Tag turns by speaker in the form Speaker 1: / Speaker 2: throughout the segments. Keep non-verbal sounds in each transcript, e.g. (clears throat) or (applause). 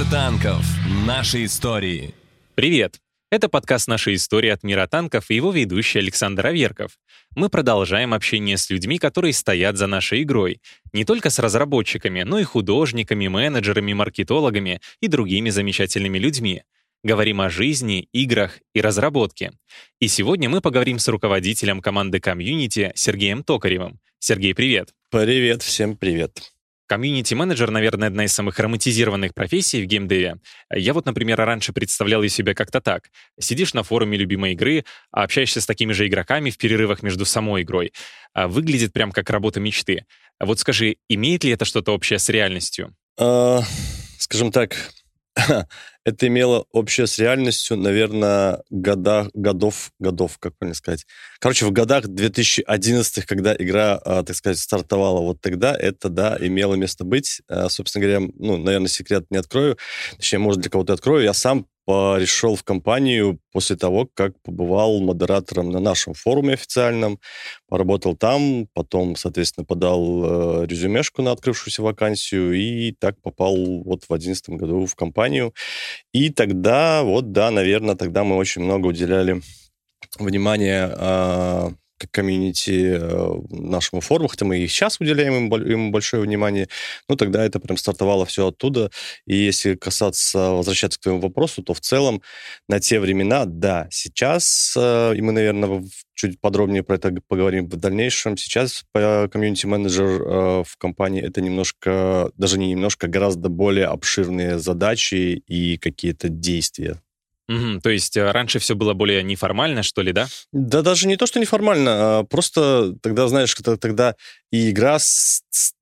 Speaker 1: Мир танков. Наши истории.
Speaker 2: Привет! Это подкаст «Наши истории от мира танков» и его ведущий Александр Аверков. Мы продолжаем общение с людьми, которые стоят за нашей игрой. Не только с разработчиками, но и художниками, менеджерами, маркетологами и другими замечательными людьми. Говорим о жизни, играх и разработке. И сегодня мы поговорим с руководителем команды комьюнити Сергеем Токаревым. Сергей, привет!
Speaker 3: Привет, всем привет.
Speaker 2: Комьюнити-менеджер, наверное, одна из самых романтизированных профессий в геймдеве. Я вот, например, раньше представлял ее себе как-то так. Сидишь на форуме любимой игры, общаешься с такими же игроками в перерывах между самой игрой. А выглядит прям как работа мечты. Вот скажи, имеет ли это что-то общее с реальностью?
Speaker 3: А, скажем так, (laughs) это имело общее с реальностью, наверное, года, годов, годов, как правильно сказать. Короче, в годах 2011, когда игра, а, так сказать, стартовала, вот тогда это, да, имело место быть. А, собственно говоря, ну, наверное, секрет не открою. Точнее, может, для кого-то открою. Я сам перешел в компанию после того, как побывал модератором на нашем форуме официальном, поработал там, потом, соответственно, подал э, резюмешку на открывшуюся вакансию и так попал вот в 2011 году в компанию. И тогда, вот, да, наверное, тогда мы очень много уделяли внимания как комьюнити э, нашему форуму, хотя мы и сейчас уделяем ему, большое внимание, но тогда это прям стартовало все оттуда. И если касаться, возвращаться к твоему вопросу, то в целом на те времена, да, сейчас, э, и мы, наверное, чуть подробнее про это поговорим в дальнейшем, сейчас комьюнити-менеджер э, в компании это немножко, даже не немножко, гораздо более обширные задачи и какие-то действия
Speaker 2: Угу, то есть э, раньше все было более неформально, что ли, да?
Speaker 3: Да даже не то, что неформально, а просто тогда, знаешь, тогда и игра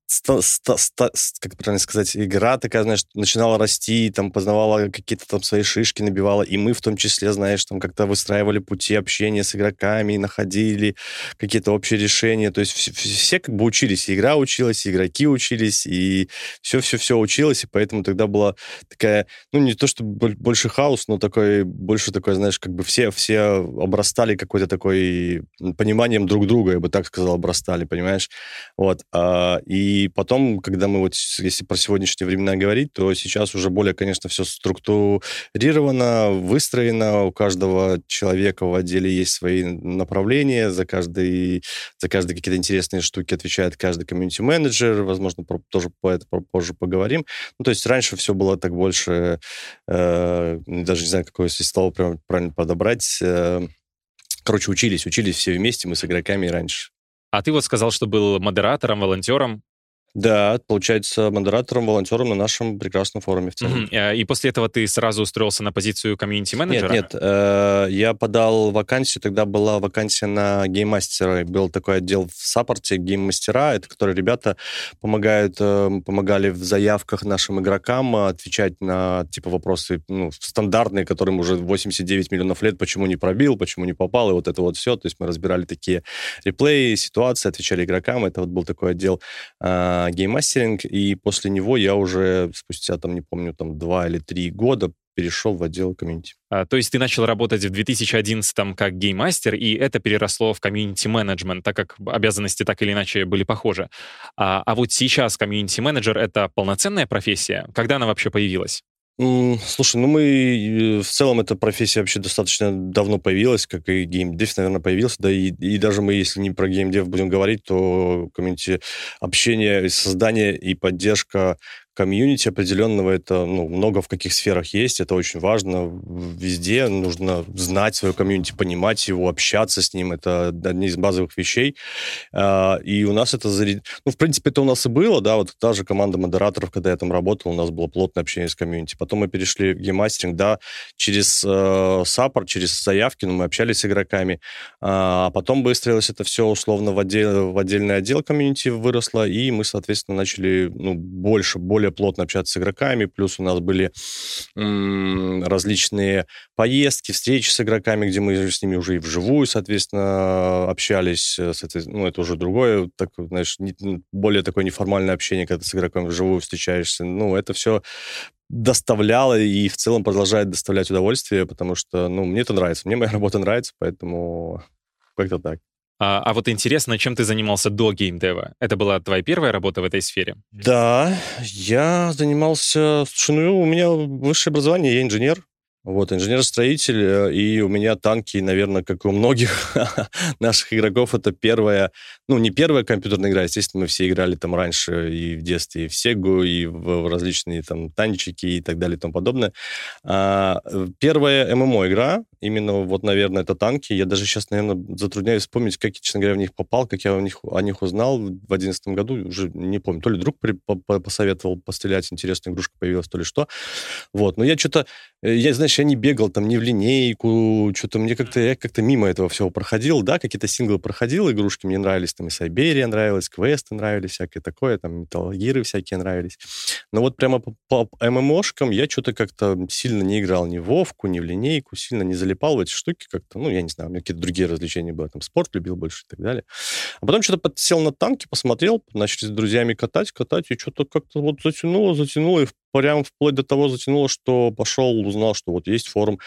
Speaker 3: ста, ста, ста, как правильно сказать, игра такая, знаешь, начинала расти, там, познавала какие-то там свои шишки, набивала, и мы в том числе, знаешь, там как-то выстраивали пути общения с игроками, находили какие-то общие решения, то есть все, все как бы учились, игра училась, игроки учились, и все-все-все училось, и поэтому тогда была такая, ну, не то, что больше хаос, но такой, больше такой, знаешь, как бы все, все обрастали какой-то такой пониманием друг друга, я бы так сказал, обрастали, понимаешь? Вот. А, и и потом, когда мы вот, если про сегодняшние времена говорить, то сейчас уже более, конечно, все структурировано, выстроено. У каждого человека в отделе есть свои направления. За каждый, за каждые какие-то интересные штуки отвечает каждый комьюнити-менеджер. Возможно, про, тоже по это позже поговорим. Ну, то есть раньше все было так больше, э, даже не знаю, какое слово прям правильно подобрать. Э, короче, учились, учились все вместе, мы с игроками раньше.
Speaker 2: А ты вот сказал, что был модератором, волонтером.
Speaker 3: Да, получается, модератором, волонтером на нашем прекрасном форуме в целом.
Speaker 2: Mm-hmm. И после этого ты сразу устроился на позицию комьюнити-менеджера?
Speaker 3: Нет, нет. Э, я подал вакансию, тогда была вакансия на гейммастера. Был такой отдел в саппорте гейммастера, это которые ребята помогают, э, помогали в заявках нашим игрокам отвечать на типа вопросы ну, стандартные, которым уже 89 миллионов лет, почему не пробил, почему не попал, и вот это вот все. То есть мы разбирали такие реплеи, ситуации, отвечали игрокам. Это вот был такой отдел э, гейммастеринг, и после него я уже спустя, там, не помню, там, два или три года перешел в отдел комьюнити.
Speaker 2: А, то есть ты начал работать в 2011 как гейммастер, и это переросло в комьюнити-менеджмент, так как обязанности так или иначе были похожи. А, а вот сейчас комьюнити-менеджер — это полноценная профессия? Когда она вообще появилась?
Speaker 3: Слушай, ну мы э, в целом эта профессия вообще достаточно давно появилась, как и геймдев, наверное, появился, да, и, и даже мы, если не про геймдев будем говорить, то комьюнити общение, создание и поддержка комьюнити определенного, это ну, много в каких сферах есть, это очень важно. Везде нужно знать свое комьюнити, понимать его, общаться с ним. Это одни из базовых вещей. А, и у нас это... Ну, в принципе, это у нас и было, да, вот та же команда модераторов, когда я там работал, у нас было плотное общение с комьюнити. Потом мы перешли в game mastering, да, через э, support, через заявки, ну, мы общались с игроками. А потом выстроилось это все условно в, отдел, в отдельный отдел комьюнити выросло, и мы, соответственно, начали ну, больше, более более плотно общаться с игроками, плюс у нас были различные поездки, встречи с игроками, где мы с ними уже и вживую, соответственно, общались. Э, ну, это уже другое, так, знаешь, не, более такое неформальное общение, когда ты с игроками вживую встречаешься. Ну, это все доставляло и в целом продолжает доставлять удовольствие, потому что, ну, мне это нравится, мне моя (laughs) работа нравится, поэтому как-то так.
Speaker 2: А, а вот интересно, чем ты занимался до геймдева? Это была твоя первая работа в этой сфере?
Speaker 3: Да, я занимался... Слушай, ну, у меня высшее образование, я инженер. Вот, инженер-строитель, э, и у меня танки, наверное, как у многих (laughs) наших игроков, это первая, ну, не первая компьютерная игра, естественно, мы все играли там раньше и в детстве, и в Сегу, и в, в различные там танчики и так далее и тому подобное. А, первая ММО-игра, именно вот, наверное, это танки. Я даже сейчас, наверное, затрудняюсь вспомнить, как я, честно говоря, в них попал, как я о них, о них узнал в 2011 году, уже не помню. То ли друг при, по, посоветовал пострелять, интересная игрушка появилась, то ли что. Вот, но я что-то, э, я, знаешь, я не бегал там ни в линейку, что-то мне как-то, я как-то мимо этого всего проходил, да, какие-то синглы проходил, игрушки мне нравились, там и Сайберия нравилась, квесты нравились, всякое такое, там металлогиры всякие нравились. Но вот прямо по, по ММОшкам я что-то как-то сильно не играл ни в Вовку, ни в линейку, сильно не залипал в эти штуки как-то, ну, я не знаю, у меня какие-то другие развлечения были, там спорт любил больше и так далее. А потом что-то подсел на танки, посмотрел, начали с друзьями катать, катать, и что-то как-то вот затянуло, затянуло, и прям вплоть до того затянуло, что пошел, узнал, что вот есть форум.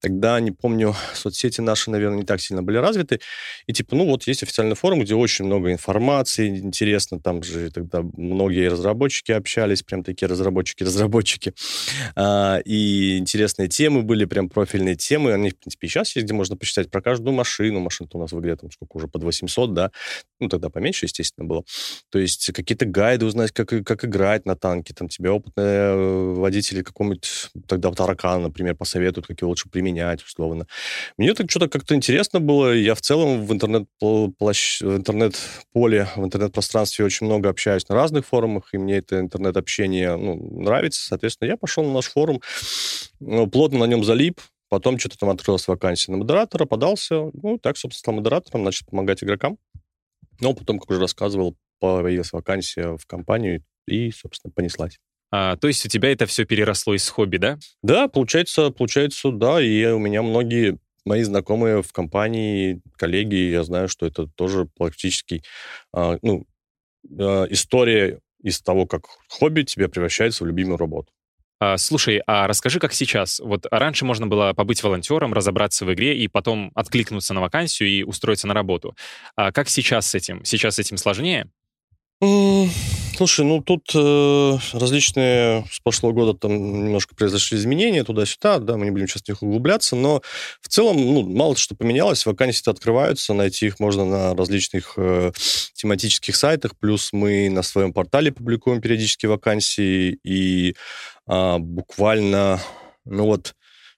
Speaker 3: Тогда, не помню, соцсети наши, наверное, не так сильно были развиты. И типа, ну вот есть официальный форум, где очень много информации, интересно, там же тогда многие разработчики общались, прям такие разработчики-разработчики. А, и интересные темы были, прям профильные темы. Они, в принципе, сейчас есть, где можно почитать про каждую машину. Машин-то у нас в игре там сколько уже, под 800, да? Ну, тогда поменьше, естественно, было. То есть какие-то гайды узнать, как, как играть на танке. Там тебе опытные Э, водители какому-нибудь тогда таракана, например, посоветуют, как его лучше применять, условно. Мне так что-то как-то интересно было. Я в целом в интернет в интернет-поле, в интернет-пространстве очень много общаюсь на разных форумах, и мне это интернет-общение ну, нравится. Соответственно, я пошел на наш форум, ну, плотно на нем залип, Потом что-то там открылась вакансия на модератора, подался. Ну, так, собственно, стал модератором, начал помогать игрокам. Но потом, как уже рассказывал, появилась вакансия в компанию, и, собственно, понеслась.
Speaker 2: А, то есть у тебя это все переросло из хобби, да?
Speaker 3: Да, получается, получается, да. И у меня многие мои знакомые в компании, коллеги, я знаю, что это тоже практически а, ну, а, история из того, как хобби тебе превращается в любимую работу.
Speaker 2: А, слушай, а расскажи, как сейчас? Вот раньше можно было побыть волонтером, разобраться в игре и потом откликнуться на вакансию и устроиться на работу. А как сейчас с этим? Сейчас с этим сложнее?
Speaker 3: Слушай, ну тут э, различные с прошлого года там немножко произошли изменения туда-сюда, да, мы не будем сейчас в них углубляться, но в целом, ну, мало что поменялось, вакансии открываются, найти их можно на различных э, тематических сайтах, плюс мы на своем портале публикуем периодически вакансии, и э, буквально, ну вот,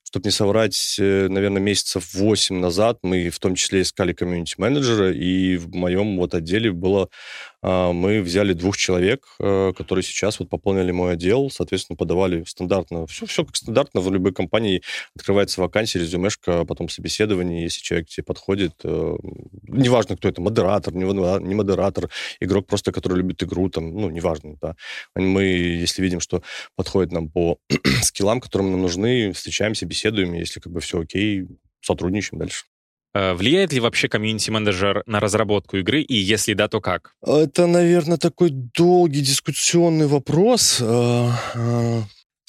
Speaker 3: чтобы не соврать, э, наверное, месяцев 8 назад мы в том числе искали комьюнити-менеджера, и в моем вот отделе было а, мы взяли двух человек, э, которые сейчас вот пополнили мой отдел, соответственно, подавали стандартно, все, все как стандартно в любой компании открывается вакансия, резюмешка, потом собеседование, если человек тебе подходит, э, неважно, кто это, модератор, не модератор, игрок просто, который любит игру, там, ну, неважно, да. Мы, если видим, что подходит нам по (clears throat) скиллам, которым нам нужны, встречаемся, беседуем, если как бы все окей, сотрудничаем дальше.
Speaker 2: Э, влияет ли вообще комьюнити-менеджер на разработку игры, и если да, то как?
Speaker 3: Это, наверное, такой долгий дискуссионный вопрос.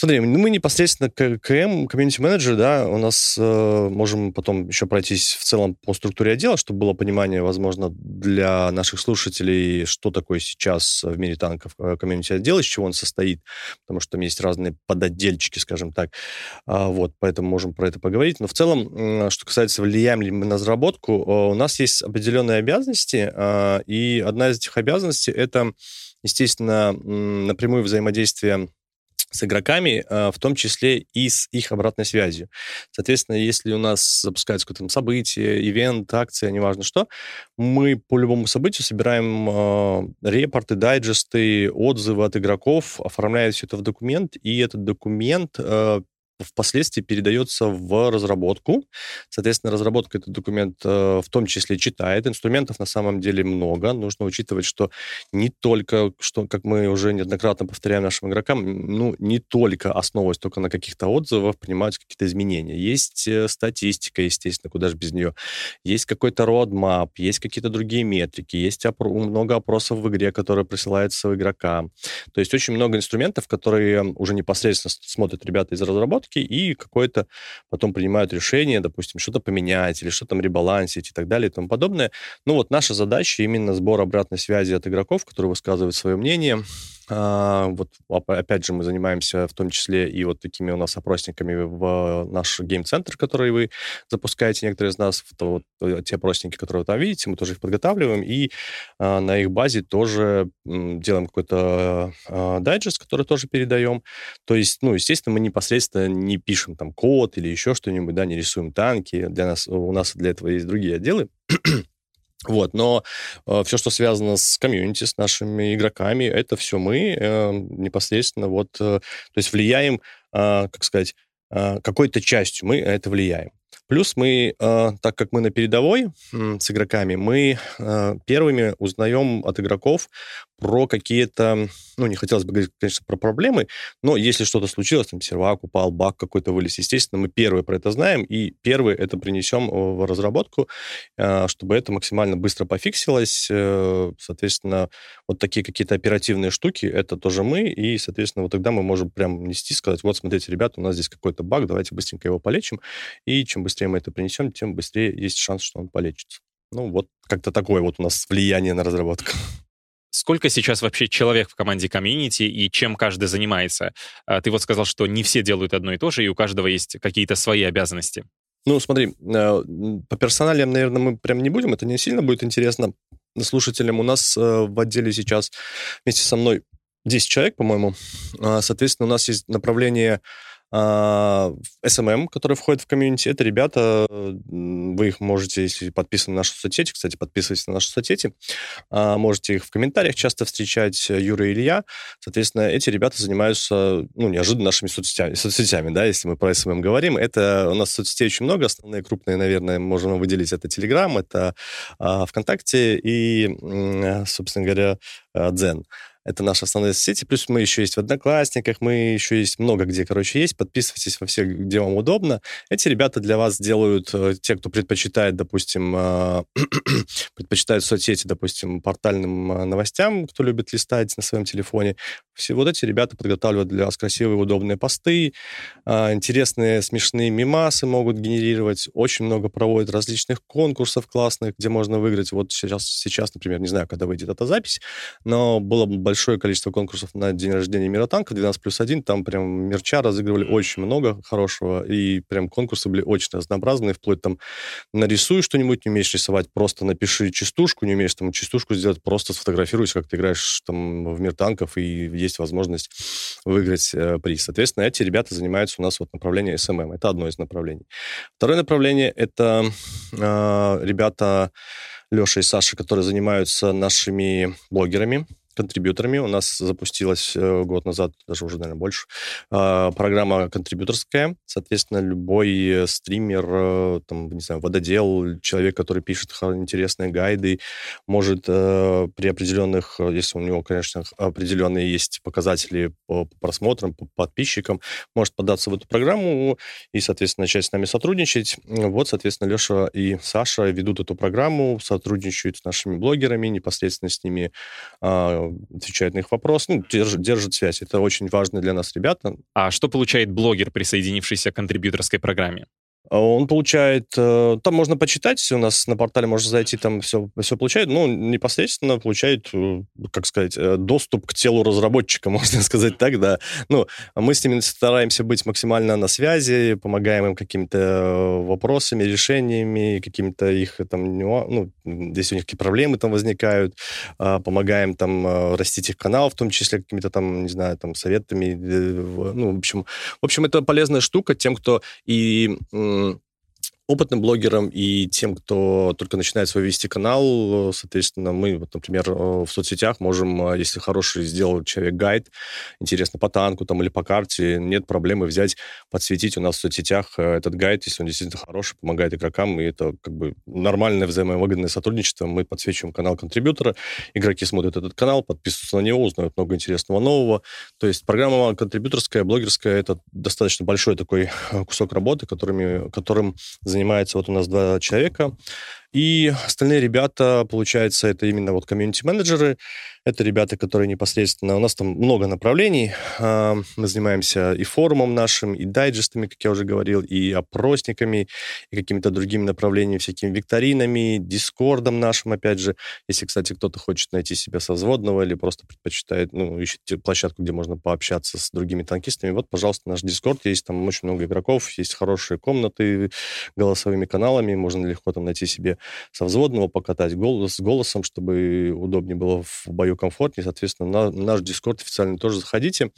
Speaker 3: Э, э, Смотри, ну, мы непосредственно КМ, комьюнити-менеджер, да, у нас э, можем потом еще пройтись в целом по структуре отдела, чтобы было понимание, возможно, для наших слушателей, что такое сейчас в мире танков э, комьюнити-отдел, из чего он состоит, потому что там есть разные подотдельчики, скажем так. А, вот, поэтому можем про это поговорить. Но в целом, что касается, влияем ли мы на разработку, у нас есть определенные обязанности, а, и одна из этих обязанностей — это, естественно, напрямую взаимодействие с игроками, а, в том числе и с их обратной связью. Соответственно, если у нас запускается какое-то событие, ивент, акция, неважно что, мы по любому событию собираем э, репорты, дайджесты, отзывы от игроков, оформляем все это в документ, и этот документ э, впоследствии передается в разработку. Соответственно, разработка этот документ э, в том числе читает. Инструментов на самом деле много. Нужно учитывать, что не только, что, как мы уже неоднократно повторяем нашим игрокам, ну, не только основываясь только на каких-то отзывах, принимаются какие-то изменения. Есть э, статистика, естественно, куда же без нее. Есть какой-то roadmap, есть какие-то другие метрики, есть опро- много опросов в игре, которые присылаются игрокам. То есть очень много инструментов, которые уже непосредственно смотрят ребята из разработки, разработки и какое-то потом принимают решение, допустим, что-то поменять или что-то там ребалансить и так далее и тому подобное. Ну вот наша задача именно сбор обратной связи от игроков, которые высказывают свое мнение, вот опять же мы занимаемся в том числе и вот такими у нас опросниками в наш гейм-центр, который вы запускаете, некоторые из нас, то вот э, те опросники, которые вы там видите, мы тоже их подготавливаем, и а, на их базе тоже делаем какой-то а, дайджест, который тоже передаем. То есть, ну, естественно, мы непосредственно не пишем там код или еще что-нибудь, да, не рисуем танки. Для нас, у нас для этого есть другие отделы. Вот, но э, все, что связано с комьюнити, с нашими игроками, это все мы э, непосредственно вот, э, то есть влияем, э, как сказать, э, какой-то частью мы это влияем. Плюс мы, э, так как мы на передовой с игроками, мы э, первыми узнаем от игроков про какие-то, ну, не хотелось бы говорить, конечно, про проблемы, но если что-то случилось, там, сервак упал, баг какой-то вылез, естественно, мы первые про это знаем, и первые это принесем в разработку, э, чтобы это максимально быстро пофиксилось. Соответственно, вот такие какие-то оперативные штуки, это тоже мы, и, соответственно, вот тогда мы можем прям нести, сказать, вот, смотрите, ребята, у нас здесь какой-то баг, давайте быстренько его полечим, и чем быстрее мы это принесем, тем быстрее есть шанс, что он полечится. Ну, вот как-то такое вот у нас влияние на разработку.
Speaker 2: Сколько сейчас вообще человек в команде комьюнити и чем каждый занимается? А, ты вот сказал, что не все делают одно и то же, и у каждого есть какие-то свои обязанности.
Speaker 3: Ну, смотри, э, по персоналиям, наверное, мы прям не будем, это не сильно будет интересно слушателям. У нас э, в отделе сейчас вместе со мной 10 человек, по-моему. А, соответственно, у нас есть направление SMM, а, эм эм, который входит в комьюнити, это ребята, вы их можете, если подписаны на нашу соцсети, кстати, подписывайтесь на наши соцсети, а, можете их в комментариях часто встречать, э, Юра и Илья. Соответственно, эти ребята занимаются, ну, неожиданно нашими соцсетями, соцсетями, да, если мы про SMM эм говорим. Это у нас соцсетей очень много, основные крупные, наверное, можем выделить, это Telegram, это ВКонтакте и, собственно говоря, Дзен. Это наши основные сети. Плюс мы еще есть в Одноклассниках, мы еще есть много где, короче, есть. Подписывайтесь во всех, где вам удобно. Эти ребята для вас делают, э, те, кто предпочитает, допустим, э, (clears throat) предпочитают соцсети, допустим, портальным э, новостям, кто любит листать на своем телефоне. Все вот эти ребята подготавливают для вас красивые, удобные посты, интересные, смешные мимасы могут генерировать. Очень много проводят различных конкурсов классных, где можно выиграть. Вот сейчас, сейчас например, не знаю, когда выйдет эта запись, но было большое большое количество конкурсов на день рождения Мира танка, 12 плюс 1, там прям мерча разыгрывали очень много хорошего, и прям конкурсы были очень разнообразные, вплоть там нарисуй что-нибудь, не умеешь рисовать, просто напиши частушку, не умеешь там частушку сделать, просто сфотографируйся, как ты играешь там в Мир танков, и есть возможность выиграть э, приз. Соответственно, эти ребята занимаются у нас вот направление SMM, это одно из направлений. Второе направление — это э, ребята Леша и Саша, которые занимаются нашими блогерами, контрибьюторами. У нас запустилась э, год назад, даже уже, наверное, больше, а, программа контрибьюторская. Соответственно, любой стример, э, там, не знаю, вододел, человек, который пишет интересные гайды, может э, при определенных, если у него, конечно, определенные есть показатели по просмотрам, по подписчикам, может податься в эту программу и, соответственно, начать с нами сотрудничать. Вот, соответственно, Леша и Саша ведут эту программу, сотрудничают с нашими блогерами, непосредственно с ними а, отвечает на их вопросы, ну, держит, держит связь. Это очень важно для нас ребята.
Speaker 2: А что получает блогер, присоединившийся к контрибьюторской программе?
Speaker 3: А он получает, э, там можно почитать, у нас на портале можно зайти, там все, все получает, ну, непосредственно получает, э, как сказать, э, доступ к телу разработчика, (laughs) можно сказать так, да. Ну, мы с ними стараемся быть максимально на связи, помогаем им какими-то вопросами, решениями, какими-то их там, ну, если у них какие проблемы там возникают, помогаем там растить их канал, в том числе какими-то там, не знаю, там, советами, ну, в общем, в общем, это полезная штука тем, кто и certain опытным блогерам и тем, кто только начинает свой вести канал, соответственно, мы, вот, например, э, в соцсетях можем, э, если хороший сделал человек гайд, интересно, по танку там или по карте, нет проблемы взять, подсветить у нас в соцсетях э, этот гайд, если он действительно хороший, помогает игрокам, и это как бы нормальное взаимовыгодное сотрудничество. Мы подсвечиваем канал контрибьютора, игроки смотрят этот канал, подписываются на него, узнают много интересного нового. То есть программа контрибьюторская, блогерская, это достаточно большой такой кусок работы, которыми, которым занимается вот у нас два человека. И остальные ребята, получается, это именно вот комьюнити-менеджеры, это ребята, которые непосредственно... У нас там много направлений. А, мы занимаемся и форумом нашим, и дайджестами, как я уже говорил, и опросниками, и какими-то другими направлениями, всякими викторинами, дискордом нашим, опять же. Если, кстати, кто-то хочет найти себя со взводного или просто предпочитает, ну, ищет площадку, где можно пообщаться с другими танкистами, вот, пожалуйста, наш дискорд есть, там очень много игроков, есть хорошие комнаты голосовыми каналами, можно легко там найти себе со взводного покатать голос, с голосом, чтобы удобнее было в бою комфортнее. Соответственно, на наш Дискорд официально тоже заходите.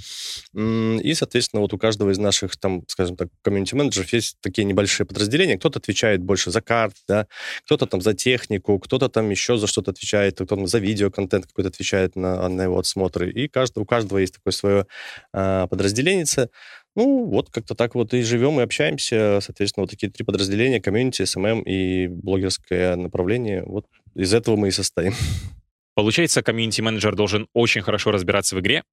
Speaker 3: И, соответственно, вот у каждого из наших, там, скажем так, комьюнити-менеджеров есть такие небольшие подразделения. Кто-то отвечает больше за карт, да, кто-то там за технику, кто-то там еще за что-то отвечает, кто-то там за видеоконтент какой-то отвечает на, на его отсмотры. И каждый, у каждого есть такое свое а, подразделение. Ну, вот как-то так вот и живем, и общаемся. Соответственно, вот такие три подразделения, комьюнити, SMM и блогерское направление. Вот из этого мы и состоим.
Speaker 2: Получается, комьюнити-менеджер должен очень хорошо разбираться в игре,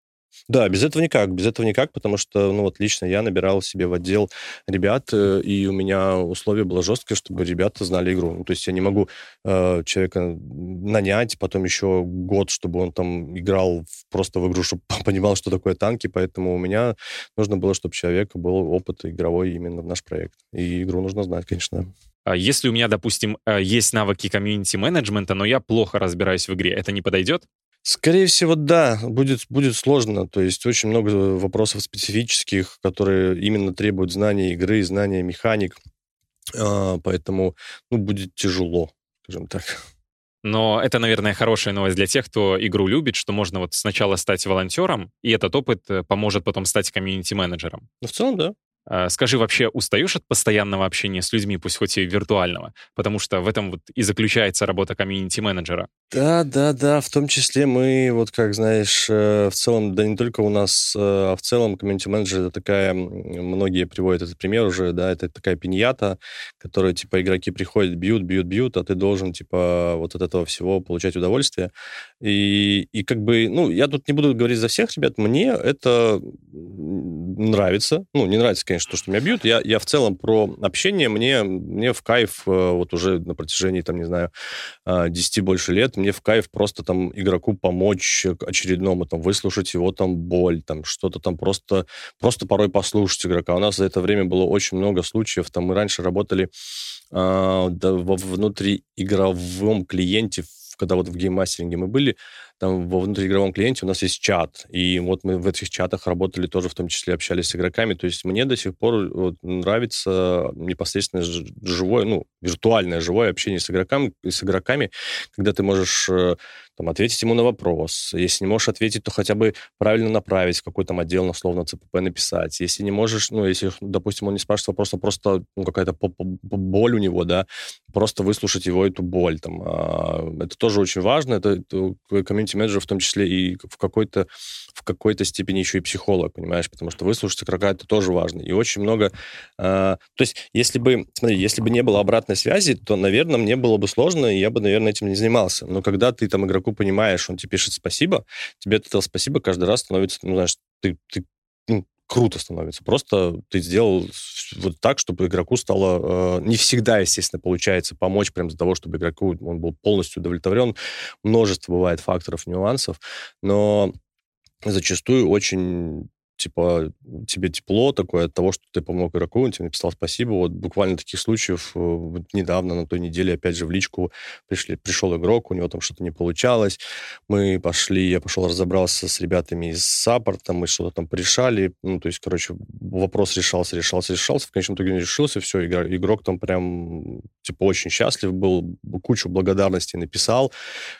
Speaker 3: да, без этого никак, без этого никак, потому что, ну вот лично я набирал себе в отдел ребят, э, и у меня условие было жесткое, чтобы ребята знали игру. Ну, то есть я не могу э, человека нанять, потом еще год, чтобы он там играл в, просто в игру, чтобы (laughs) понимал, что такое танки, поэтому у меня нужно было, чтобы человек был опыт игровой именно в наш проект. И игру нужно знать, конечно.
Speaker 2: А если у меня, допустим, э, есть навыки комьюнити-менеджмента, но я плохо разбираюсь в игре, это не подойдет?
Speaker 3: Скорее всего, да, будет, будет сложно. То есть очень много вопросов специфических, которые именно требуют знания игры, знания механик. А, поэтому ну, будет тяжело, скажем так.
Speaker 2: Но это, наверное, хорошая новость для тех, кто игру любит, что можно вот сначала стать волонтером, и этот опыт э, поможет потом стать комьюнити-менеджером.
Speaker 3: Ну, в целом, да.
Speaker 2: А, скажи, вообще устаешь от постоянного общения с людьми, пусть хоть и виртуального? Потому что в этом вот и заключается работа комьюнити-менеджера.
Speaker 3: Да, да, да, в том числе мы, вот как знаешь, э, в целом, да не только у нас, э, а в целом комьюнити-менеджер это такая, многие приводят этот пример уже, да, это такая пиньята, которая, типа, игроки приходят, бьют, бьют, бьют, а ты должен, типа, вот от этого всего получать удовольствие. И, и как бы, ну, я тут не буду говорить за всех ребят, мне это нравится, ну, не нравится, конечно, конечно, то, что меня бьют. Я, я в целом про общение, мне, мне в кайф э, вот уже на протяжении, там, не знаю, 10 а, больше лет, мне в кайф просто там игроку помочь очередному, там, выслушать его там боль, там, что-то там просто, просто порой послушать игрока. У нас за это время было очень много случаев, там, мы раньше работали а, да, во внутриигровом клиенте, когда вот в гейммастеринге мы были, там во внутриигровом клиенте у нас есть чат, и вот мы в этих чатах работали тоже, в том числе общались с игроками, то есть мне до сих пор вот, нравится непосредственно живое, ну, виртуальное живое общение с игроками, с игроками, когда ты можешь э, там, ответить ему на вопрос. Если не можешь ответить, то хотя бы правильно направить в какой то отдел, условно, ЦПП написать. Если не можешь, ну, если, допустим, он не спрашивает вопрос, а просто ну, какая-то боль у него, да, просто выслушать его эту боль. Там, а, это тоже очень важно. Это комьюнити-менеджер в том числе и в какой-то в какой-то степени еще и психолог, понимаешь, потому что выслушать игрока это тоже важно. И очень много... Э, то есть, если бы, смотри, если бы не было обратной связи, то, наверное, мне было бы сложно, и я бы, наверное, этим не занимался. Но когда ты там игроку понимаешь, он тебе пишет спасибо, тебе этого спасибо каждый раз становится, ну, знаешь, ты, ты ну, круто становится. Просто ты сделал вот так, чтобы игроку стало... Э, не всегда, естественно, получается помочь прям для того, чтобы игроку он был полностью удовлетворен. Множество бывает факторов, нюансов, но зачастую очень типа, тебе тепло такое от того, что ты помог игроку, он тебе написал спасибо. Вот буквально таких случаев э, недавно, на той неделе, опять же, в личку пришли, пришел игрок, у него там что-то не получалось. Мы пошли, я пошел разобрался с ребятами из саппорта, мы что-то там порешали. Ну, то есть, короче, вопрос решался, решался, решался. В конечном итоге не решился, все, игрок, игрок там прям, типа, очень счастлив был, кучу благодарностей написал.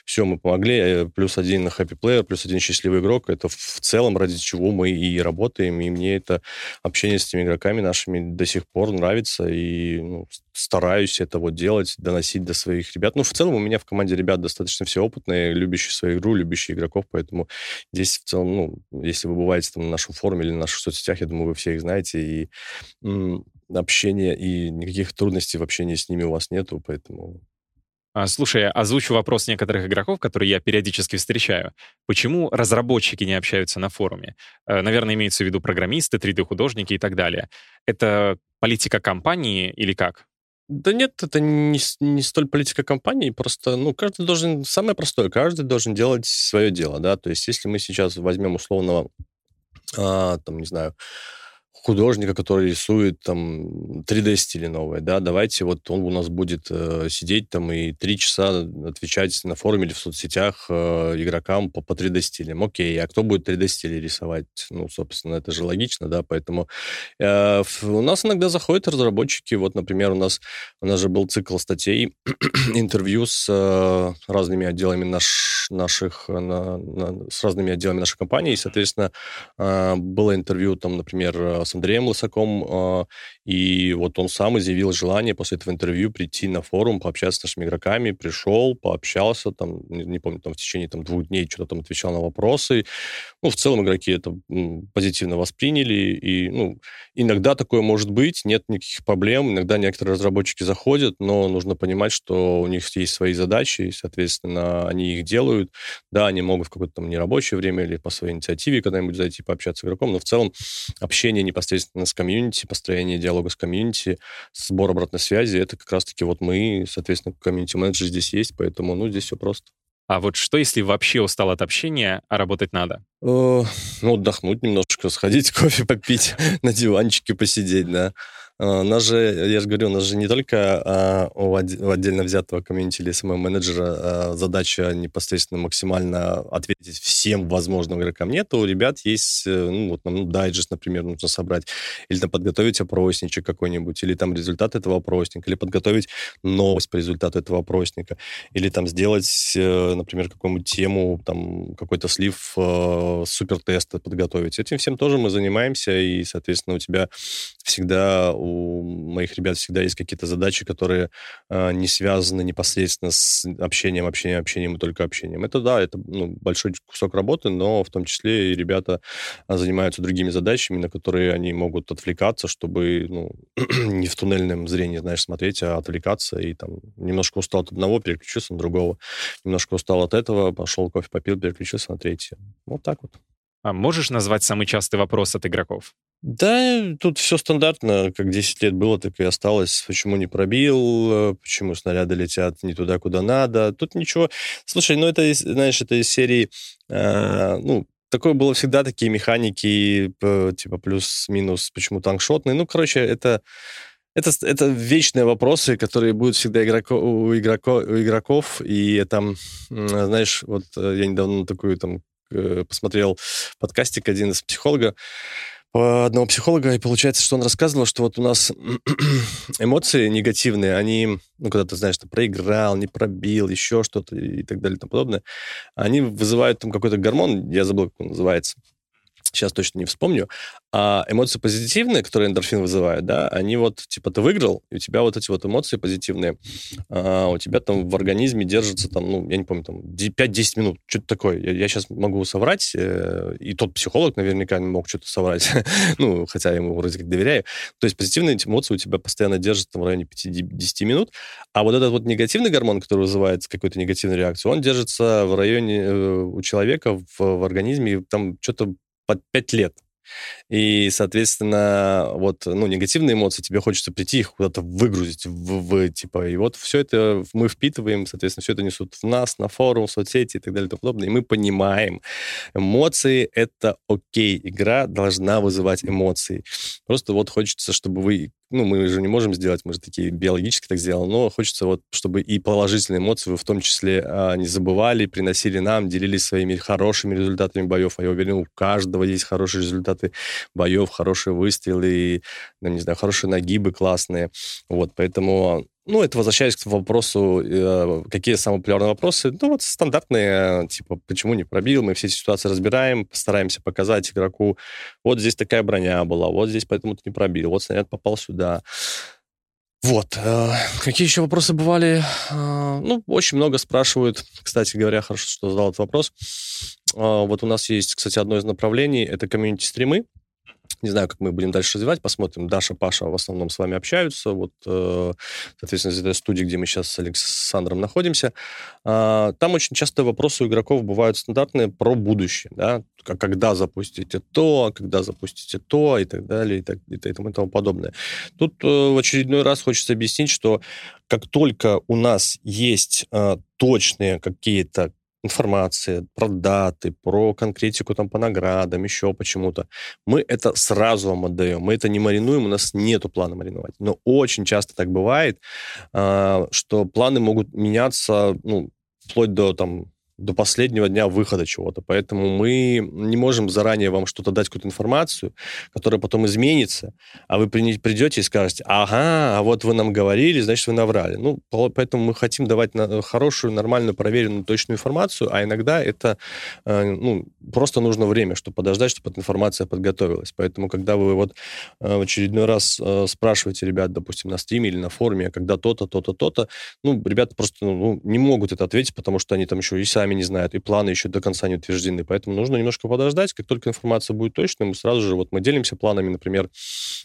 Speaker 3: Все, мы помогли. Э, плюс один на happy player, плюс один счастливый игрок. Это в целом ради чего мы и работаем, и мне это общение с этими игроками нашими до сих пор нравится, и ну, стараюсь это вот делать, доносить до своих ребят. Ну, в целом у меня в команде ребят достаточно все опытные, любящие свою игру, любящие игроков, поэтому здесь в целом, ну, если вы бываете там на нашем форуме или на наших соцсетях, я думаю, вы все их знаете, и общение, и никаких трудностей в общении с ними у вас нету, поэтому
Speaker 2: слушай, озвучу вопрос некоторых игроков, которые я периодически встречаю. Почему разработчики не общаются на форуме? Э, наверное, имеются в виду программисты, 3D-художники и так далее. Это политика компании или как?
Speaker 3: Да нет, это не, не столь политика компании, просто, ну, каждый должен, самое простое, каждый должен делать свое дело, да, то есть если мы сейчас возьмем условного, а, там, не знаю, художника, который рисует там 3D-стили новые, да, давайте вот он у нас будет э, сидеть там и три часа отвечать на форуме или в соцсетях э, игрокам по, по 3D-стилям. Окей, а кто будет 3D-стили рисовать? Ну, собственно, это же логично, да, поэтому э, у нас иногда заходят разработчики, вот, например, у нас, у нас же был цикл статей, (clears throat) интервью с э, разными отделами наш, наших, на, на, с разными отделами нашей компании, и, соответственно, э, было интервью там, например, с Андреем Лысаком, а, и вот он сам изъявил желание после этого интервью прийти на форум, пообщаться с нашими игроками, пришел, пообщался, там, не, не помню, там в течение там, двух дней что-то там отвечал на вопросы. Ну, в целом игроки это позитивно восприняли, и, ну, иногда такое может быть, нет никаких проблем, иногда некоторые разработчики заходят, но нужно понимать, что у них есть свои задачи, и, соответственно, они их делают. Да, они могут в какое-то там нерабочее время или по своей инициативе когда-нибудь зайти пообщаться с игроком, но в целом общение непосредственно непосредственно с комьюнити, построение диалога с комьюнити, сбор обратной связи, это как раз-таки вот мы, соответственно, комьюнити-менеджер здесь есть, поэтому, ну, здесь все просто.
Speaker 2: А вот что, если вообще устал от общения, а работать надо?
Speaker 3: Э, ну, отдохнуть немножко, сходить (laughs) кофе попить, на диванчике посидеть, да. А, нас же, я же говорю, у нас же не только а, у отдельно взятого комьюнити или самого менеджера а, задача непосредственно максимально ответить всем возможным игрокам. Нет, у ребят есть, э, ну, вот нам ну, дайджест, например, нужно собрать, или там подготовить опросничек какой-нибудь, или там результат этого опросника, или подготовить новость по результату этого опросника, или там сделать, э, например, какую-нибудь тему, там, какой-то слив э, супертеста подготовить. Этим всем тоже мы занимаемся, и, соответственно, у тебя всегда у моих ребят всегда есть какие-то задачи, которые э, не связаны непосредственно с общением, общением, общением и только общением. Это да, это ну, большой кусок работы, но в том числе и ребята а, занимаются другими задачами, на которые они могут отвлекаться, чтобы ну, (clears throat) не в туннельном зрении, знаешь, смотреть, а отвлекаться и там немножко устал от одного, переключился на другого, немножко устал от этого, пошел кофе попил, переключился на третье. Вот так вот.
Speaker 2: А можешь назвать самый частый вопрос от игроков?
Speaker 3: Да, тут все стандартно, как 10 лет было, так и осталось. Почему не пробил, почему снаряды летят не туда, куда надо. Тут ничего. Слушай, ну это, знаешь, это из серии, э, ну, такое было всегда, такие механики, типа плюс-минус, почему танк шотный. Ну, короче, это это, это вечные вопросы, которые будут всегда игроко, у, игроко, у игроков. И это, знаешь, вот э, я недавно такую там э, посмотрел подкастик один из психолога, одного психолога, и получается, что он рассказывал, что вот у нас (clears throat) эмоции негативные, они, ну, когда ты знаешь, ты проиграл, не пробил, еще что-то и так далее и тому подобное, они вызывают там какой-то гормон, я забыл, как он называется, сейчас точно не вспомню, а эмоции позитивные, которые эндорфин вызывает, да, они вот, типа, ты выиграл, и у тебя вот эти вот эмоции позитивные, а, у тебя там в организме держится там, ну, я не помню, там 5-10 минут, что-то такое. Я, я сейчас могу соврать, э, и тот психолог наверняка мог что-то соврать, (laughs) ну, хотя я ему вроде как доверяю. То есть позитивные эмоции у тебя постоянно держатся там в районе 5-10 минут, а вот этот вот негативный гормон, который вызывает какую-то негативную реакцию, он держится в районе э, у человека в, в организме, там что-то под 5 лет. И, соответственно, вот, ну, негативные эмоции, тебе хочется прийти их куда-то выгрузить, в, в, типа, и вот все это мы впитываем, соответственно, все это несут в нас, на форум, в соцсети и так далее и тому подобное, и мы понимаем, эмоции — это окей, игра должна вызывать эмоции. Просто вот хочется, чтобы вы ну, мы же не можем сделать, мы же такие биологически так сделаны, но хочется вот, чтобы и положительные эмоции вы в том числе а, не забывали, приносили нам, делились своими хорошими результатами боев. А я уверен, у каждого есть хорошие результаты боев, хорошие выстрелы, ну, не знаю, хорошие нагибы классные. Вот, поэтому ну, это возвращаясь к вопросу, э, какие самые популярные вопросы. Ну, вот стандартные, типа, почему не пробил, мы все эти ситуации разбираем, постараемся показать игроку, вот здесь такая броня была, вот здесь поэтому ты не пробил, вот снаряд попал сюда. Вот. Э, какие еще вопросы бывали? Э, ну, очень много спрашивают. Кстати говоря, хорошо, что задал этот вопрос. Вот у нас есть, кстати, одно из направлений, это комьюнити-стримы. Не знаю, как мы будем дальше развивать, посмотрим. Даша, Паша в основном с вами общаются. Вот, э, соответственно, из этой студии, где мы сейчас с Александром находимся. А, там очень часто вопросы у игроков бывают стандартные про будущее. Да? Когда запустите то, когда запустите то, и так далее, и, так, и тому, и тому подобное. Тут э, в очередной раз хочется объяснить, что как только у нас есть э, точные какие-то информации про даты, про конкретику там по наградам, еще почему-то. Мы это сразу вам отдаем. Мы это не маринуем, у нас нету плана мариновать. Но очень часто так бывает, а, что планы могут меняться, ну, вплоть до там до последнего дня выхода чего-то. Поэтому мы не можем заранее вам что-то дать, какую-то информацию, которая потом изменится, а вы придете и скажете, ага, а вот вы нам говорили, значит, вы наврали. Ну, поэтому мы хотим давать хорошую, нормальную, проверенную, точную информацию, а иногда это э, ну, просто нужно время, чтобы подождать, чтобы эта информация подготовилась. Поэтому, когда вы вот э, в очередной раз э, спрашиваете ребят, допустим, на стриме или на форуме, когда то-то, то-то, то-то, ну, ребята просто ну, не могут это ответить, потому что они там еще и сами сами не знают, и планы еще до конца не утверждены. Поэтому нужно немножко подождать. Как только информация будет точной, мы сразу же, вот мы делимся планами, например,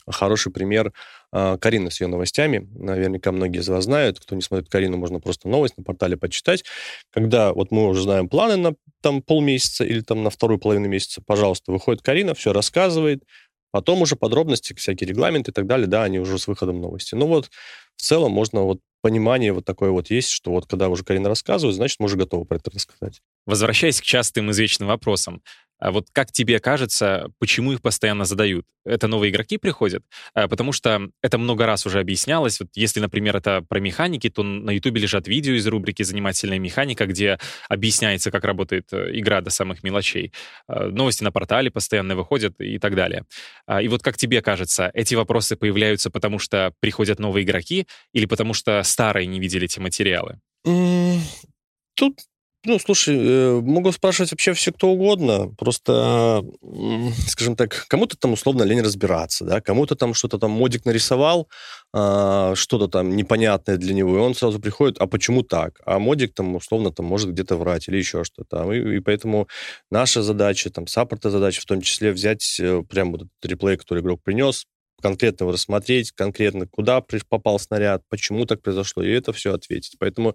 Speaker 3: хороший пример а, Карина с ее новостями. Наверняка многие из вас знают. Кто не смотрит Карину, можно просто новость на портале почитать. Когда вот мы уже знаем планы на там полмесяца или там на вторую половину месяца, пожалуйста, выходит Карина, все рассказывает, Потом уже подробности, всякие регламенты и так далее, да, они уже с выходом новости. Ну вот, в целом можно вот понимание вот такое вот есть, что вот когда уже Карина рассказывает, значит, мы уже готовы про это рассказать.
Speaker 2: Возвращаясь к частым извечным вопросам, а вот как тебе кажется, почему их постоянно задают? Это новые игроки приходят? А, потому что это много раз уже объяснялось. Вот если, например, это про механики, то на Ютубе лежат видео из рубрики «Занимательная механика», где объясняется, как работает э, игра до самых мелочей. А, новости на портале постоянно выходят и так далее. И вот как тебе кажется, эти вопросы появляются потому, что приходят новые игроки или потому, что старые не видели эти материалы?
Speaker 3: Тут ну, слушай, э, могут спрашивать вообще все кто угодно. Просто, скажем так, кому-то там условно лень разбираться, да, кому-то там что-то там модик нарисовал, а, что-то там непонятное для него, и он сразу приходит, а почему так? А модик там условно там может где-то врать или еще что-то. И, и поэтому наша задача, там, саппорта задача в том числе взять э, прям вот этот реплей, который игрок принес, конкретно его рассмотреть, конкретно куда попал снаряд, почему так произошло, и это все ответить. Поэтому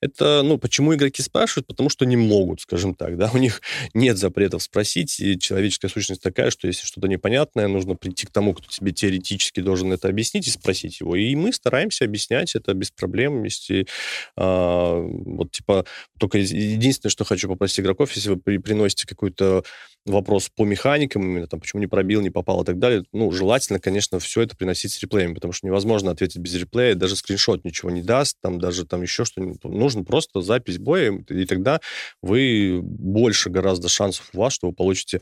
Speaker 3: это, ну, почему игроки спрашивают? Потому что не могут, скажем так, да, (laughs) у них нет запретов спросить, и человеческая сущность такая, что если что-то непонятное, нужно прийти к тому, кто тебе теоретически должен это объяснить и спросить его. И мы стараемся объяснять это без проблем, если а, вот, типа, только единственное, что хочу попросить игроков, если вы приносите какой-то вопрос по механикам, именно там, почему не пробил, не попал и так далее, ну, желательно, конечно, все это приносить с реплеями, потому что невозможно ответить без реплея, даже скриншот ничего не даст, там даже там еще что-нибудь. Нужно просто запись боя, и тогда вы больше гораздо шансов у вас, что вы получите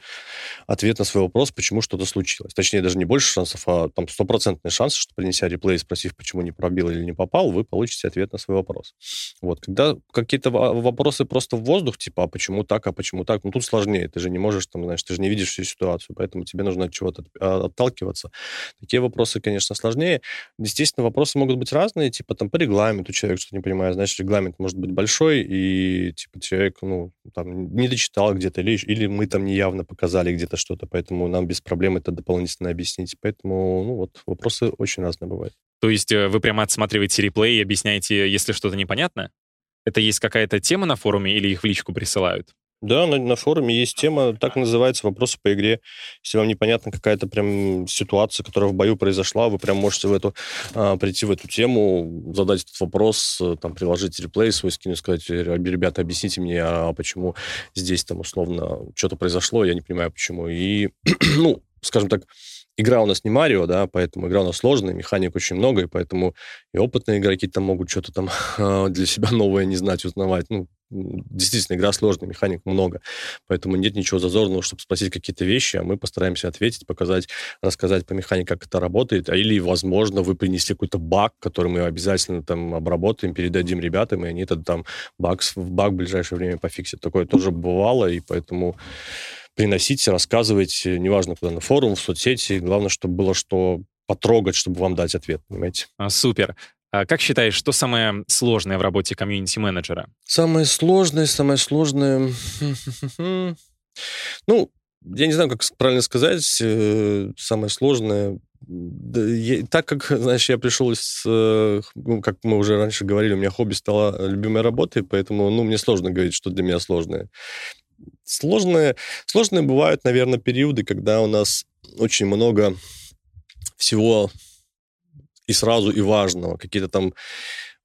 Speaker 3: ответ на свой вопрос, почему что-то случилось. Точнее, даже не больше шансов, а там стопроцентный шанс, что принеся реплей, спросив, почему не пробил или не попал, вы получите ответ на свой вопрос. Вот, когда какие-то вопросы просто в воздух, типа, а почему так, а почему так, ну, тут сложнее, ты же не можешь там, знаешь, ты же не видишь всю ситуацию, поэтому тебе нужно от чего-то а, отталкиваться. Такие вопросы, конечно, сложнее. Естественно, вопросы могут быть разные, типа там по регламенту человек что-то не понимает, значит, регламент может быть большой, и типа человек, ну, там, не дочитал где-то, или, или мы там неявно показали где-то что-то, поэтому нам без проблем это дополнительно объяснить. Поэтому, ну, вот, вопросы очень разные бывают.
Speaker 2: То есть э, вы прямо отсматриваете реплей и объясняете, если что-то непонятно? Это есть какая-то тема на форуме или их в личку присылают?
Speaker 3: Да, на, на форуме есть тема, так называется, вопросы по игре. Если вам непонятна какая-то прям ситуация, которая в бою произошла, вы прям можете в эту, а, прийти в эту тему, задать этот вопрос, э, там, приложить реплей свой, скинуть, сказать, ребята, объясните мне, а почему здесь там условно что-то произошло, я не понимаю, почему. И, (clears throat) ну, скажем так, игра у нас не Марио, да, поэтому игра у нас сложная, механик очень много, и поэтому и опытные игроки там могут что-то там (laughs) для себя новое не знать, узнавать. Ну, действительно, игра сложная, механик много, поэтому нет ничего зазорного, чтобы спросить какие-то вещи, а мы постараемся ответить, показать, рассказать по механике, как это работает, а или, возможно, вы принесли какой-то баг, который мы обязательно там обработаем, передадим ребятам, и они этот там баг, в баг в ближайшее время пофиксят. Такое тоже бывало, и поэтому приносите, рассказывайте, неважно куда, на форум, в соцсети, главное, чтобы было что потрогать, чтобы вам дать ответ, понимаете?
Speaker 2: А, супер. А как считаешь, что самое сложное в работе комьюнити-менеджера?
Speaker 3: Самое сложное, самое сложное... Ну, я не знаю, как правильно сказать, э, самое сложное, да, я, так как, знаешь, я пришел из, э, ну, как мы уже раньше говорили, у меня хобби стало любимой работой, поэтому, ну, мне сложно говорить, что для меня сложное. Сложные, сложные бывают, наверное, периоды, когда у нас очень много всего и сразу, и важного. Какие-то там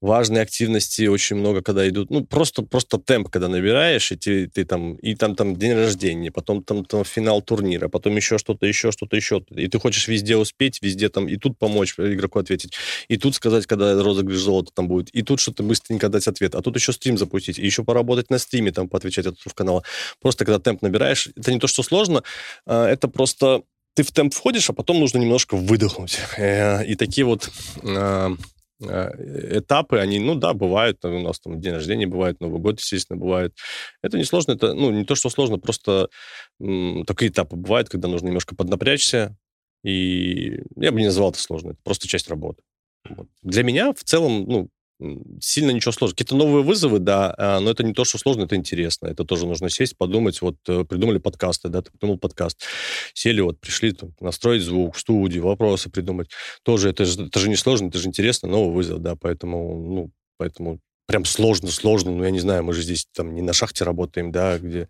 Speaker 3: важные активности очень много, когда идут, ну, просто, просто темп, когда набираешь, и ты, ты там, и там, там день рождения, потом там, там финал турнира, потом еще что-то, еще что-то, еще, и ты хочешь везде успеть, везде там, и тут помочь игроку ответить, и тут сказать, когда розыгрыш золота там будет, и тут что-то быстренько дать ответ, а тут еще стрим запустить, и еще поработать на стриме, там, поотвечать от канала. Просто когда темп набираешь, это не то, что сложно, а это просто ты в темп входишь, а потом нужно немножко выдохнуть. Э, и такие вот а, этапы, они, ну да, бывают, у нас там день рождения бывает, Новый год, естественно, бывает. Это не сложно, это, ну, не то, что сложно, просто м, такие этапы бывают, когда нужно немножко поднапрячься, и я бы не назвал это сложно, это просто часть работы. Вот. Для меня в целом, ну, сильно ничего сложного. Какие-то новые вызовы, да, а, но это не то, что сложно, это интересно. Это тоже нужно сесть, подумать. Вот э, придумали подкасты, да, ты придумал подкаст. Сели, вот пришли, там, настроить звук, студию, вопросы придумать. Тоже это же, это же не сложно, это же интересно, новый вызов, да, поэтому, ну, поэтому прям сложно, сложно, ну, я не знаю, мы же здесь там не на шахте работаем, да, где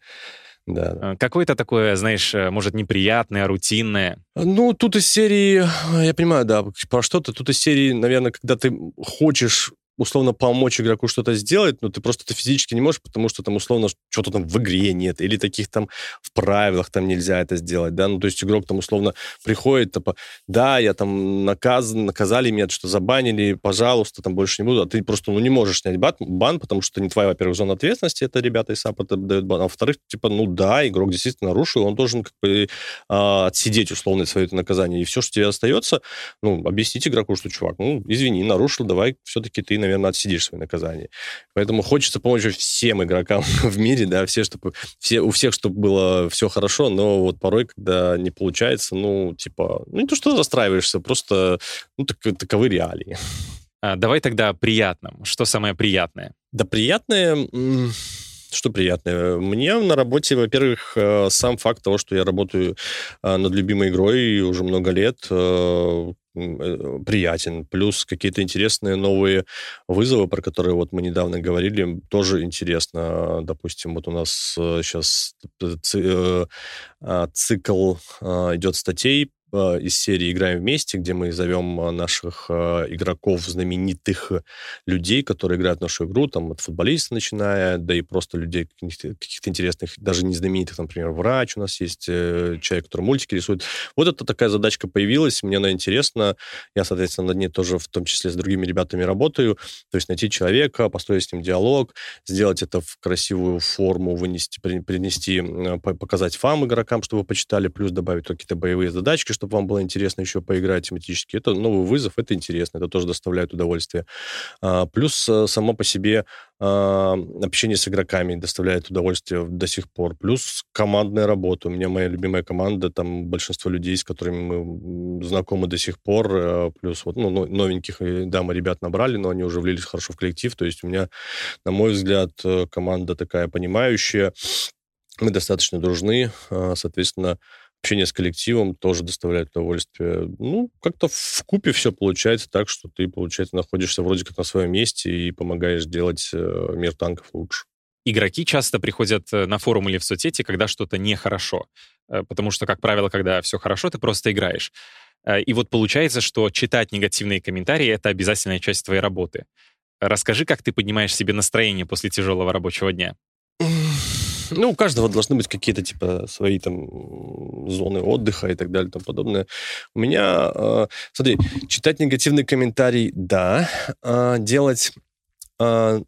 Speaker 3: да.
Speaker 2: А, какое-то такое, знаешь, э, может, неприятное, рутинное?
Speaker 3: Ну, тут из серии, я понимаю, да, про что-то, тут из серии, наверное, когда ты хочешь условно помочь игроку что-то сделать, но ты просто это физически не можешь, потому что там условно что-то там в игре нет, или таких там в правилах там нельзя это сделать, да, ну, то есть игрок там условно приходит, типа, да, я там наказан, наказали меня, что забанили, пожалуйста, там больше не буду, а ты просто, ну, не можешь снять бан, бан потому что не твоя, во-первых, зона ответственности, это ребята из саппорта дают бан, а во-вторых, типа, ну, да, игрок действительно нарушил, он должен как бы а, отсидеть условно свое это наказание, и все, что тебе остается, ну, объяснить игроку, что, чувак, ну, извини, нарушил, давай все-таки ты, наверное, отсидишь свое наказание. Поэтому хочется помочь всем игрокам (laughs) в мире, да, все, чтобы, все, у всех, чтобы было все хорошо, но вот порой, когда не получается, ну, типа, ну, не то, что расстраиваешься, просто, ну, так, таковы реалии.
Speaker 2: А, давай тогда о приятном. Что самое приятное?
Speaker 3: Да, приятное... Что приятное? Мне на работе, во-первых, э, сам факт того, что я работаю э, над любимой игрой уже много лет, э, приятен. Плюс какие-то интересные новые вызовы, про которые вот мы недавно говорили, тоже интересно. Допустим, вот у нас сейчас а, цикл идет статей Э, из серии «Играем вместе», где мы зовем э, наших э, игроков, знаменитых людей, которые играют в нашу игру, там, от футболиста начиная, да и просто людей каких-то интересных, даже не знаменитых, например, врач у нас есть, человек, который мультики рисует. Вот эта такая задачка появилась, мне она интересна. Я, соответственно, над ней тоже в том числе с другими ребятами работаю. То есть найти человека, построить с ним диалог, сделать это в красивую форму, вынести, принести, показать фам игрокам, чтобы почитали, плюс добавить какие-то боевые задачки, чтобы вам было интересно еще поиграть тематически. Это новый вызов, это интересно, это тоже доставляет удовольствие. А, плюс э, само по себе а, общение с игроками доставляет удовольствие до сих пор. Плюс командная работа. У меня моя любимая команда, там большинство людей, с которыми мы знакомы до сих пор. Э, плюс вот ну, новеньких, да, мы ребят набрали, но они уже влились хорошо в коллектив. То есть у меня, на мой взгляд, э, команда такая понимающая. Мы достаточно дружны, а, соответственно, общение с коллективом тоже доставляет удовольствие. Ну, как-то в купе все получается так, что ты, получается, находишься вроде как на своем месте и помогаешь делать э, мир танков лучше.
Speaker 2: Игроки часто приходят э, на форум или в соцсети, когда что-то нехорошо. Э, потому что, как правило, когда все хорошо, ты просто играешь. И вот получается, что читать негативные комментарии — это обязательная часть твоей работы. Расскажи, как ты поднимаешь себе настроение после тяжелого рабочего дня.
Speaker 3: Ну, у каждого должны быть какие-то, типа, свои там зоны отдыха и так далее и тому подобное. У меня, э, смотри, читать негативный комментарий, да. Э, делать э,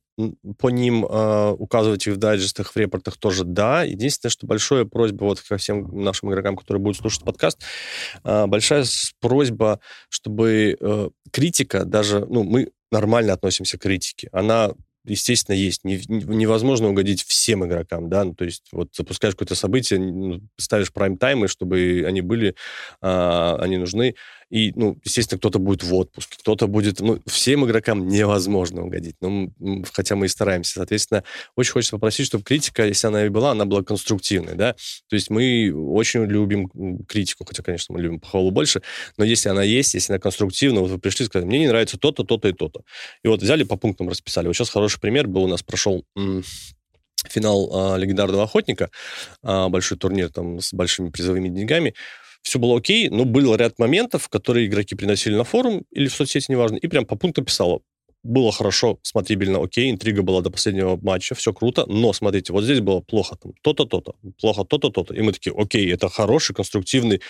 Speaker 3: по ним э, указывать их в дайджестах, в репортах тоже да. Единственное, что большая просьба вот ко всем нашим игрокам, которые будут слушать подкаст, э, большая просьба, чтобы э, критика даже, ну, мы нормально относимся к критике. Она естественно, есть. Невозможно угодить всем игрокам, да, ну, то есть вот запускаешь какое-то событие, ну, ставишь прайм-таймы, чтобы они были, а, они нужны, И, ну, естественно, кто-то будет в отпуске, кто-то будет... Ну, всем игрокам невозможно угодить. Ну, хотя мы и стараемся. Соответственно, очень хочется попросить, чтобы критика, если она и была, она была конструктивной, да. То есть мы очень любим критику, хотя, конечно, мы любим похвалу больше, но если она есть, если она конструктивна, вот вы пришли и сказали, мне не нравится то-то, то-то и то-то. И вот взяли по пунктам расписали. Вот сейчас хороший пример был у нас прошел финал а, легендарного охотника, а, большой турнир там с большими призовыми деньгами. Все было окей, но был ряд моментов, которые игроки приносили на форум или в соцсети, неважно, и прям по пунктам писало, было хорошо, смотрибельно, окей, интрига была до последнего матча, все круто, но смотрите, вот здесь было плохо там то-то, то-то, плохо то-то, то-то. И мы такие, окей, это хороший, конструктивный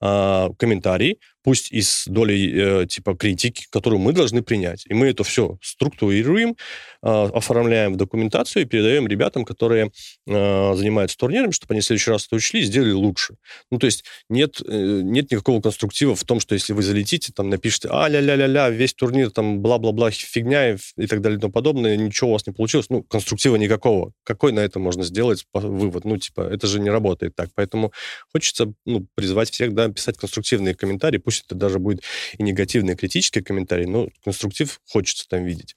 Speaker 3: э, комментарий, пусть и с долей э, типа критики, которую мы должны принять. И мы это все структурируем, э, оформляем в документацию и передаем ребятам, которые э, занимаются турнирами, чтобы они в следующий раз это учли и сделали лучше. Ну, то есть нет, э, нет никакого конструктива в том, что если вы залетите, там напишите, а ля ля ля ля весь турнир там бла-бла-бла, фигня и, и так далее и тому подобное, ничего у вас не получилось. Ну, конструктива никакого. Какой на это можно сделать вывод? Ну, типа, это же не работает так. Поэтому хочется ну, призвать всех, да, писать конструктивные комментарии, пусть пусть это даже будет и негативный, и критический комментарий, но конструктив хочется там видеть.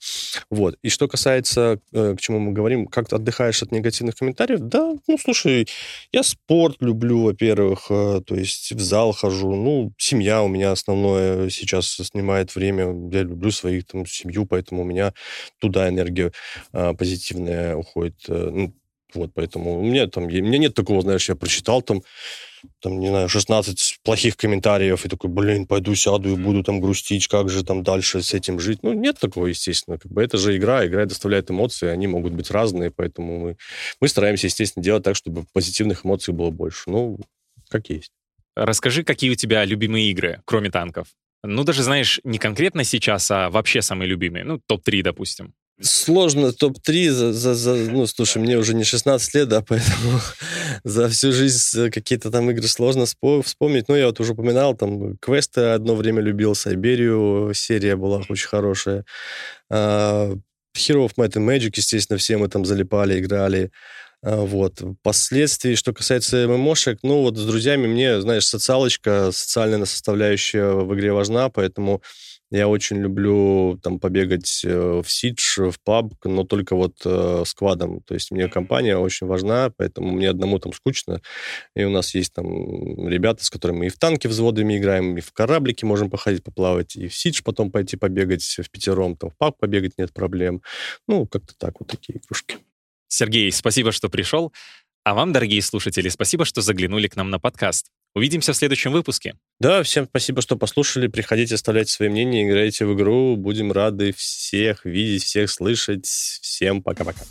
Speaker 3: Вот. И что касается, э, к чему мы говорим, как ты отдыхаешь от негативных комментариев, да, ну, слушай, я спорт люблю, во-первых, э, то есть в зал хожу, ну, семья у меня основное сейчас снимает время, я люблю свою там семью, поэтому у меня туда энергия э, позитивная уходит. Ну, вот, поэтому у меня там, у меня нет такого, знаешь, я прочитал там там, не знаю, 16 плохих комментариев, и такой, блин, пойду сяду и буду там грустить, как же там дальше с этим жить. Ну, нет такого, естественно. Как бы это же игра, игра доставляет эмоции, они могут быть разные, поэтому мы, мы стараемся, естественно, делать так, чтобы позитивных эмоций было больше. Ну, как есть.
Speaker 2: Расскажи, какие у тебя любимые игры, кроме танков? Ну, даже, знаешь, не конкретно сейчас, а вообще самые любимые. Ну, топ-3, допустим.
Speaker 3: Сложно топ-3 за, за, за... Ну, слушай, мне уже не 16 лет, да, поэтому (laughs) за всю жизнь какие-то там игры сложно вспомнить. Ну, я вот уже упоминал, там, квесты одно время любил, Сайберию серия была очень хорошая. Uh, Hero of Might and Magic, естественно, все мы там залипали, играли. Uh, вот. Впоследствии, что касается ММОшек, ну, вот с друзьями мне, знаешь, социалочка, социальная составляющая в игре важна, поэтому я очень люблю там побегать э, в Сидж, в паб, но только вот э, с квадом. То есть мне компания очень важна, поэтому мне одному там скучно. И у нас есть там ребята, с которыми мы и в танки взводами играем, и в кораблике можем походить, поплавать, и в Сидж потом пойти побегать в пятером, там в паб побегать нет проблем. Ну, как-то так, вот такие игрушки.
Speaker 2: Сергей, спасибо, что пришел. А вам, дорогие слушатели, спасибо, что заглянули к нам на подкаст. Увидимся в следующем выпуске.
Speaker 3: Да, всем спасибо, что послушали. Приходите, оставляйте свои мнения, играйте в игру. Будем рады всех видеть, всех слышать. Всем пока-пока.